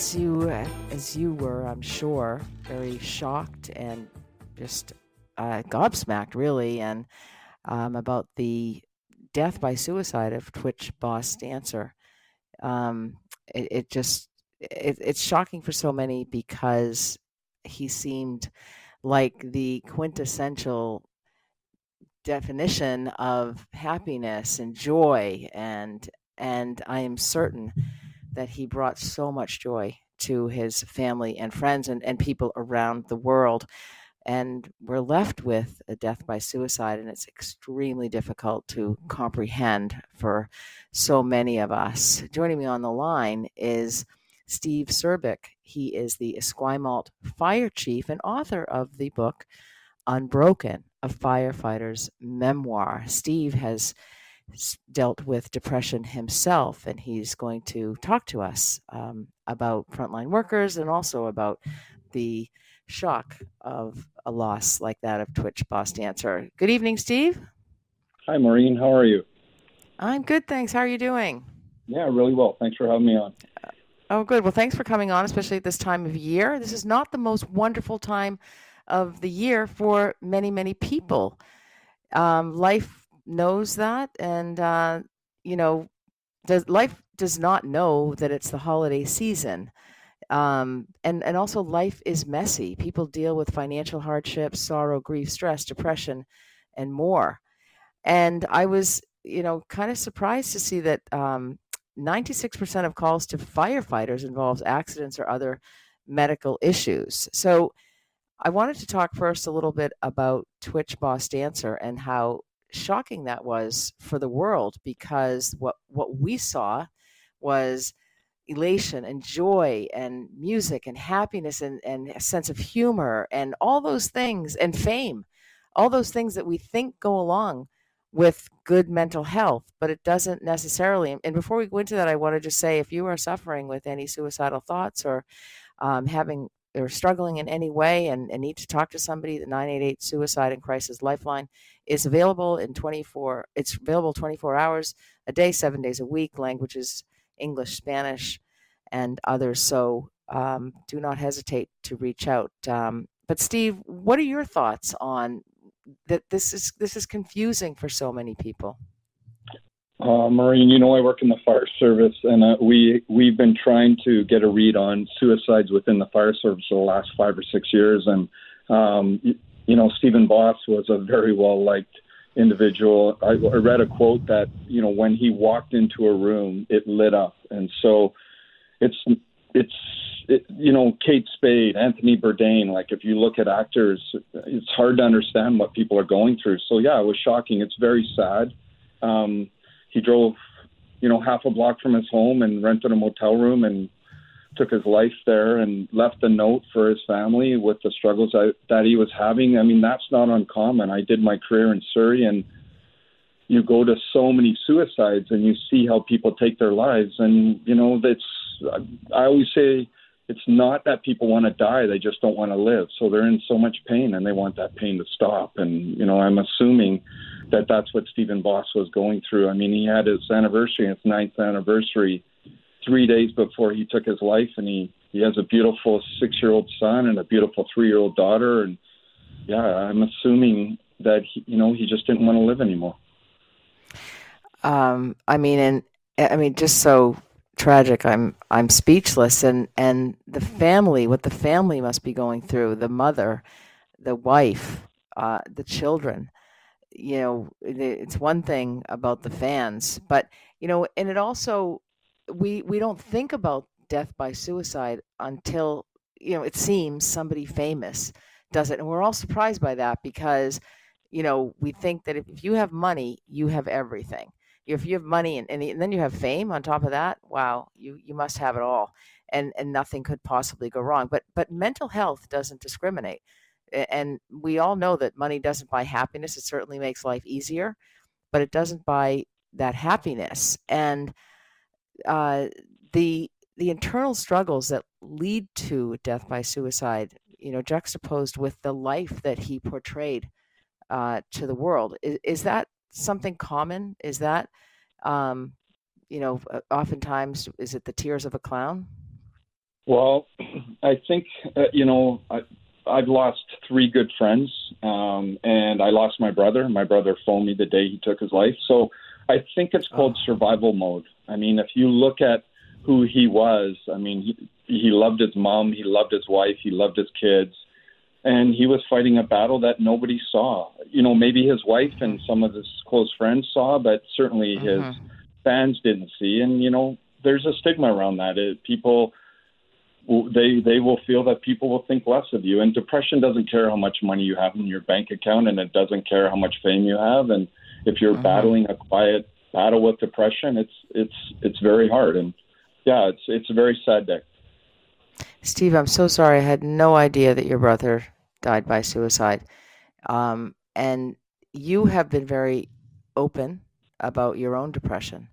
as you as you were, I'm sure, very shocked and just uh, gobsmacked, really, and um, about the death by suicide of Twitch boss dancer. Um, it, it, just it, it's shocking for so many because he seemed like the quintessential definition of happiness and joy and and I am certain that he brought so much joy to his family and friends and, and people around the world. And we're left with a death by suicide, and it's extremely difficult to comprehend for so many of us. Joining me on the line is Steve Serbic. He is the Esquimalt fire chief and author of the book Unbroken, a firefighter's memoir. Steve has dealt with depression himself, and he's going to talk to us um, about frontline workers and also about the shock of a loss like that of Twitch boss dancer. Good evening, Steve. Hi, Maureen. How are you? I'm good, thanks. How are you doing? Yeah, really well. Thanks for having me on. Oh, good. Well, thanks for coming on, especially at this time of year. This is not the most wonderful time of the year for many, many people. Um, life knows that, and uh, you know, does life does not know that it's the holiday season. Um, and and also life is messy. People deal with financial hardships, sorrow, grief, stress, depression, and more. And I was, you know, kind of surprised to see that um, 96% of calls to firefighters involves accidents or other medical issues. So I wanted to talk first a little bit about Twitch Boss Dancer and how shocking that was for the world because what what we saw was elation and joy and music and happiness and, and a sense of humor and all those things and fame. All those things that we think go along with good mental health but it doesn't necessarily and before we go into that i want to just say if you are suffering with any suicidal thoughts or um, having or struggling in any way and, and need to talk to somebody, the 988 Suicide and Crisis Lifeline is available in 24. It's available 24 hours a day, seven days a week. Languages English, Spanish, and others. So um, do not hesitate to reach out. Um, but Steve, what are your thoughts on that? This is this is confusing for so many people. Uh, you know I work in the fire service, and uh, we we've been trying to get a read on suicides within the fire service for the last five or six years. And um, you, you know, Stephen Boss was a very well liked individual. I, I read a quote that you know when he walked into a room, it lit up, and so it's it's it, you know Kate Spade, Anthony Bourdain. Like if you look at actors, it's hard to understand what people are going through. So yeah, it was shocking. It's very sad. Um, he drove, you know, half a block from his home and rented a motel room and took his life there and left a note for his family with the struggles that he was having. I mean, that's not uncommon. I did my career in Surrey and you go to so many suicides and you see how people take their lives and you know that's I always say it's not that people want to die they just don't want to live so they're in so much pain and they want that pain to stop and you know I'm assuming that that's what Stephen Boss was going through. I mean, he had his anniversary, his ninth anniversary, three days before he took his life, and he he has a beautiful six-year-old son and a beautiful three-year-old daughter, and yeah, I'm assuming that he, you know he just didn't want to live anymore. Um, I mean, and I mean, just so tragic. I'm I'm speechless, and and the family, what the family must be going through, the mother, the wife, uh, the children you know, it's one thing about the fans, but you know, and it also we we don't think about death by suicide until you know it seems somebody famous does it, and we're all surprised by that because you know we think that if, you have money, you have everything. If you have money and, and then you have fame on top of that, wow, you you must have it all, and and nothing could possibly go wrong. But but mental health doesn't discriminate and we all know that money doesn't buy happiness. It certainly makes life easier, but it doesn't buy that happiness. And uh, the the internal struggles that lead to death by suicide, you know, juxtaposed with the life that he portrayed uh, to the world, is, is, that something common? Is that, um, you know, oftentimes is it the tears of a clown? Well, I think uh, you know I, I've lost three good friends, um, and I lost my brother. My brother phoned me the day he took his life. So I think it's called oh. survival mode. I mean, if you look at who he was, I mean, he, he loved his mom, he loved his wife, he loved his kids, and he was fighting a battle that nobody saw. You know, maybe his wife and some of his close friends saw, but certainly mm-hmm. his fans didn't see. And you know, there's a stigma around that. It, people they they will feel that people will think less of you. And depression doesn't care how much money you have in your bank account, and it doesn't care how much fame you have. And if you're mm-hmm. battling a quiet battle with depression, it's it's it's very hard. And yeah, it's it's a very sad day. Steve, I'm so sorry. I had no idea that your brother died by suicide. Um, and you have been very open about your own depression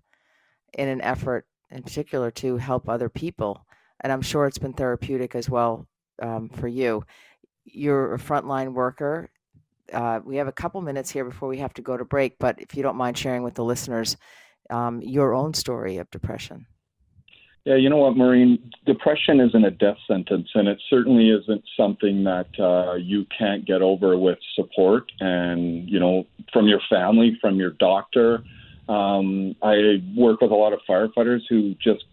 in an effort, in particular, to help other people and I'm sure it's been therapeutic as well um, for you. You're a frontline worker. Uh, we have a couple minutes here before we have to go to break, but if you don't mind sharing with the listeners um, your own story of depression. Yeah, you know what, Maureen? Depression isn't a death sentence, and it certainly isn't something that uh, you can't get over with support and, you know, from your family, from your doctor. Um, I work with a lot of firefighters who just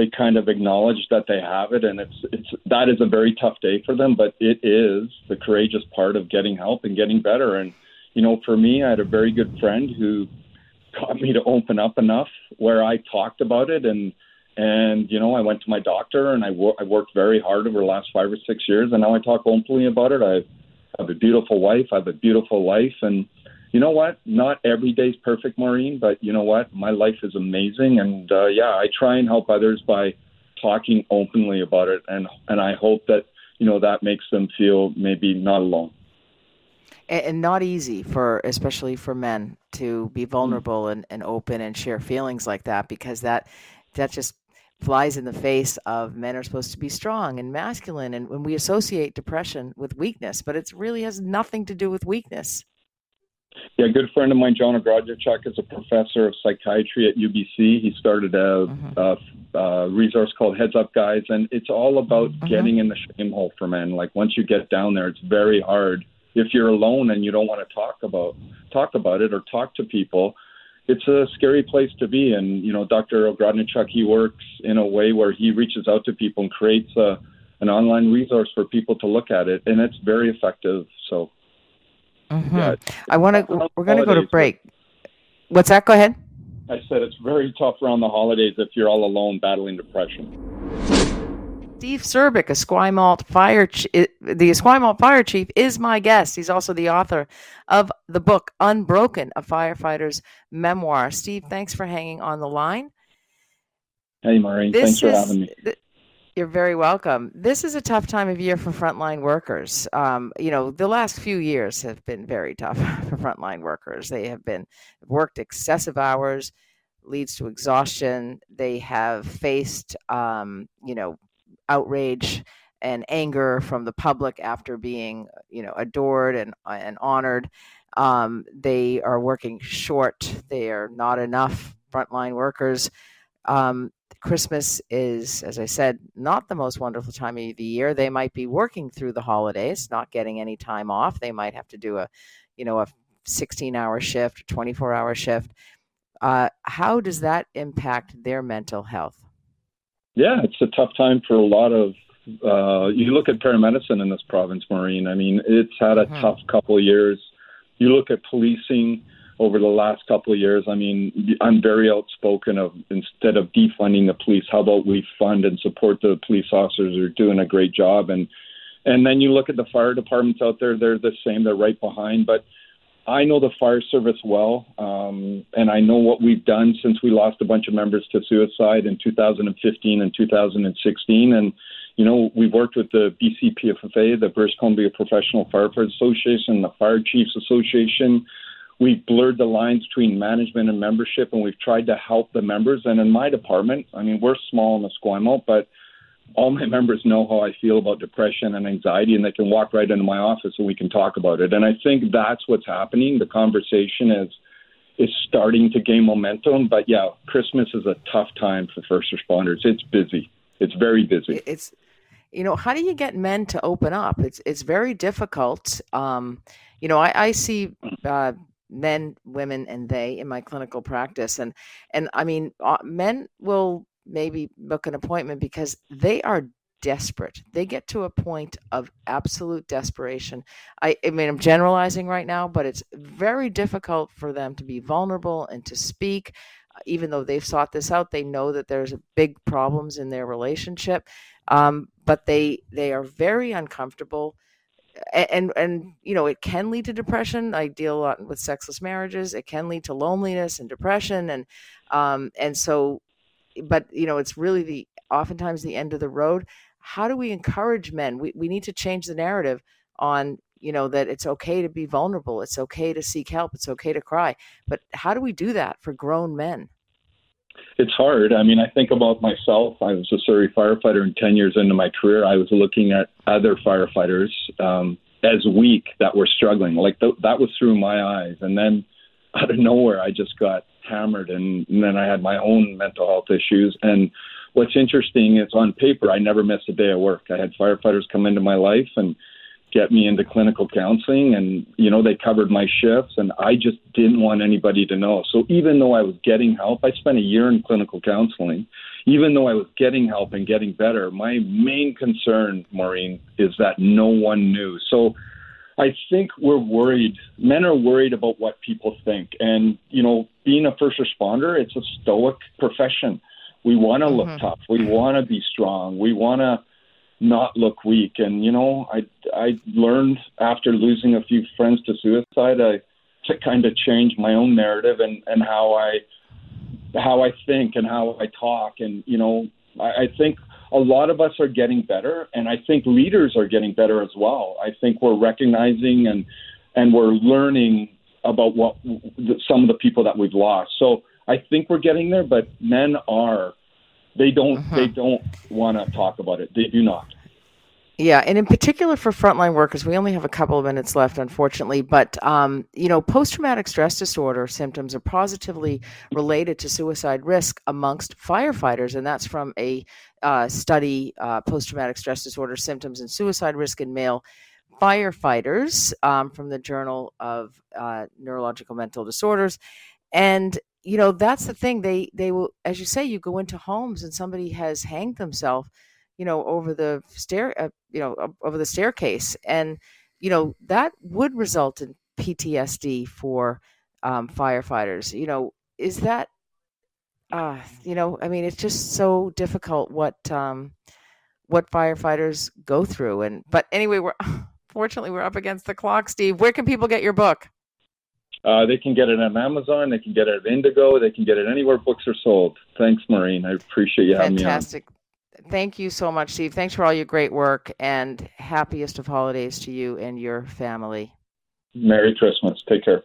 they kind of acknowledge that they have it, and it's it's that is a very tough day for them. But it is the courageous part of getting help and getting better. And you know, for me, I had a very good friend who got me to open up enough where I talked about it and and you know I went to my doctor and I, wo- I worked very hard over the last five or six years and now I talk openly about it. I have a beautiful wife. I have a beautiful life and you know what? Not every day's perfect, Maureen, but you know what? My life is amazing, and uh, yeah, I try and help others by talking openly about it, and and I hope that you know that makes them feel maybe not alone. And, and not easy for, especially for men, to be vulnerable mm. and, and open and share feelings like that, because that that just flies in the face of men are supposed to be strong and masculine, and when we associate depression with weakness, but it really has nothing to do with weakness. Yeah, a good friend of mine, John Ogrodniczuk, is a professor of psychiatry at UBC. He started a, mm-hmm. a, a resource called Heads Up Guys, and it's all about mm-hmm. getting in the shame hole for men. Like once you get down there, it's very hard. If you're alone and you don't want to talk about talk about it or talk to people, it's a scary place to be. And you know, Dr. Ogrodniczuk, he works in a way where he reaches out to people and creates a an online resource for people to look at it, and it's very effective. So Mm-hmm. Yeah, I want to. We're going to go to break. What's that? Go ahead. I said it's very tough around the holidays if you're all alone battling depression. Steve Serbic, Esquimalt Fire, the Esquimalt Fire Chief, is my guest. He's also the author of the book Unbroken, a firefighter's memoir. Steve, thanks for hanging on the line. Hey, Maureen. This thanks is, for having me. Th- you're very welcome. This is a tough time of year for frontline workers. Um, you know, the last few years have been very tough for frontline workers. They have been worked excessive hours, leads to exhaustion. They have faced, um, you know, outrage and anger from the public after being, you know, adored and and honored. Um, they are working short. They are not enough frontline workers. Um, Christmas is, as I said, not the most wonderful time of the year. They might be working through the holidays, not getting any time off. They might have to do a, you know, a 16 hour shift, 24 hour shift. Uh, how does that impact their mental health? Yeah, it's a tough time for a lot of. Uh, you look at paramedicine in this province, Maureen. I mean, it's had a mm-hmm. tough couple of years. You look at policing over the last couple of years. I mean, I'm very outspoken of instead of defunding the police, how about we fund and support the police officers who are doing a great job and and then you look at the fire departments out there, they're the same, they're right behind. But I know the fire service well, um, and I know what we've done since we lost a bunch of members to suicide in 2015 and 2016. And, you know, we've worked with the BCPFFA, the British Columbia Professional Firefighters Association, the Fire Chiefs Association, we've blurred the lines between management and membership, and we've tried to help the members. And in my department, I mean, we're small in Esquimalt, but all my members know how I feel about depression and anxiety, and they can walk right into my office and we can talk about it. And I think that's what's happening. The conversation is is starting to gain momentum. But yeah, Christmas is a tough time for first responders. It's busy. It's very busy. It's you know how do you get men to open up? It's it's very difficult. Um, you know, I, I see uh, men, women, and they in my clinical practice, and and I mean, uh, men will maybe book an appointment because they are desperate. They get to a point of absolute desperation. I, I mean, I'm generalizing right now, but it's very difficult for them to be vulnerable and to speak. Even though they've sought this out, they know that there's big problems in their relationship, um, but they they are very uncomfortable and and you know it can lead to depression. I deal a lot with sexless marriages. It can lead to loneliness and depression and um and so but you know it's really the oftentimes the end of the road. How do we encourage men? We, we need to change the narrative on you know that it's okay to be vulnerable. It's okay to seek help. It's okay to cry. But how do we do that for grown men it's hard. I mean, I think about myself. I was a Surrey firefighter, and 10 years into my career, I was looking at other firefighters um, as weak that were struggling. Like th- that was through my eyes. And then out of nowhere, I just got hammered, and, and then I had my own mental health issues. And what's interesting is on paper, I never missed a day of work. I had firefighters come into my life and get me into clinical counseling and you know they covered my shifts and I just didn't want anybody to know. So even though I was getting help, I spent a year in clinical counseling. Even though I was getting help and getting better, my main concern, Maureen, is that no one knew. So I think we're worried. Men are worried about what people think. And, you know, being a first responder, it's a stoic profession. We want to look mm-hmm. tough. We want to be strong. We want to not look weak. And you know, I I learned after losing a few friends to suicide, I to kind of change my own narrative and and how I how I think and how I talk. And you know, I, I think a lot of us are getting better, and I think leaders are getting better as well. I think we're recognizing and and we're learning about what some of the people that we've lost. So I think we're getting there, but men are they don't. Uh-huh. They don't want to talk about it. They do not. Yeah, and in particular for frontline workers, we only have a couple of minutes left, unfortunately. But um, you know, post-traumatic stress disorder symptoms are positively related to suicide risk amongst firefighters, and that's from a uh, study: uh, post-traumatic stress disorder symptoms and suicide risk in male firefighters um, from the Journal of uh, Neurological Mental Disorders. And you know that's the thing they they will as you say you go into homes and somebody has hanged themselves you know over the stair uh, you know over the staircase and you know that would result in ptsd for um, firefighters you know is that uh you know i mean it's just so difficult what um what firefighters go through and but anyway we're fortunately we're up against the clock steve. Where can people get your book uh, they can get it on Amazon. They can get it at Indigo. They can get it anywhere books are sold. Thanks, Maureen. I appreciate you having Fantastic. me on. Thank you so much, Steve. Thanks for all your great work and happiest of holidays to you and your family. Merry Christmas. Take care.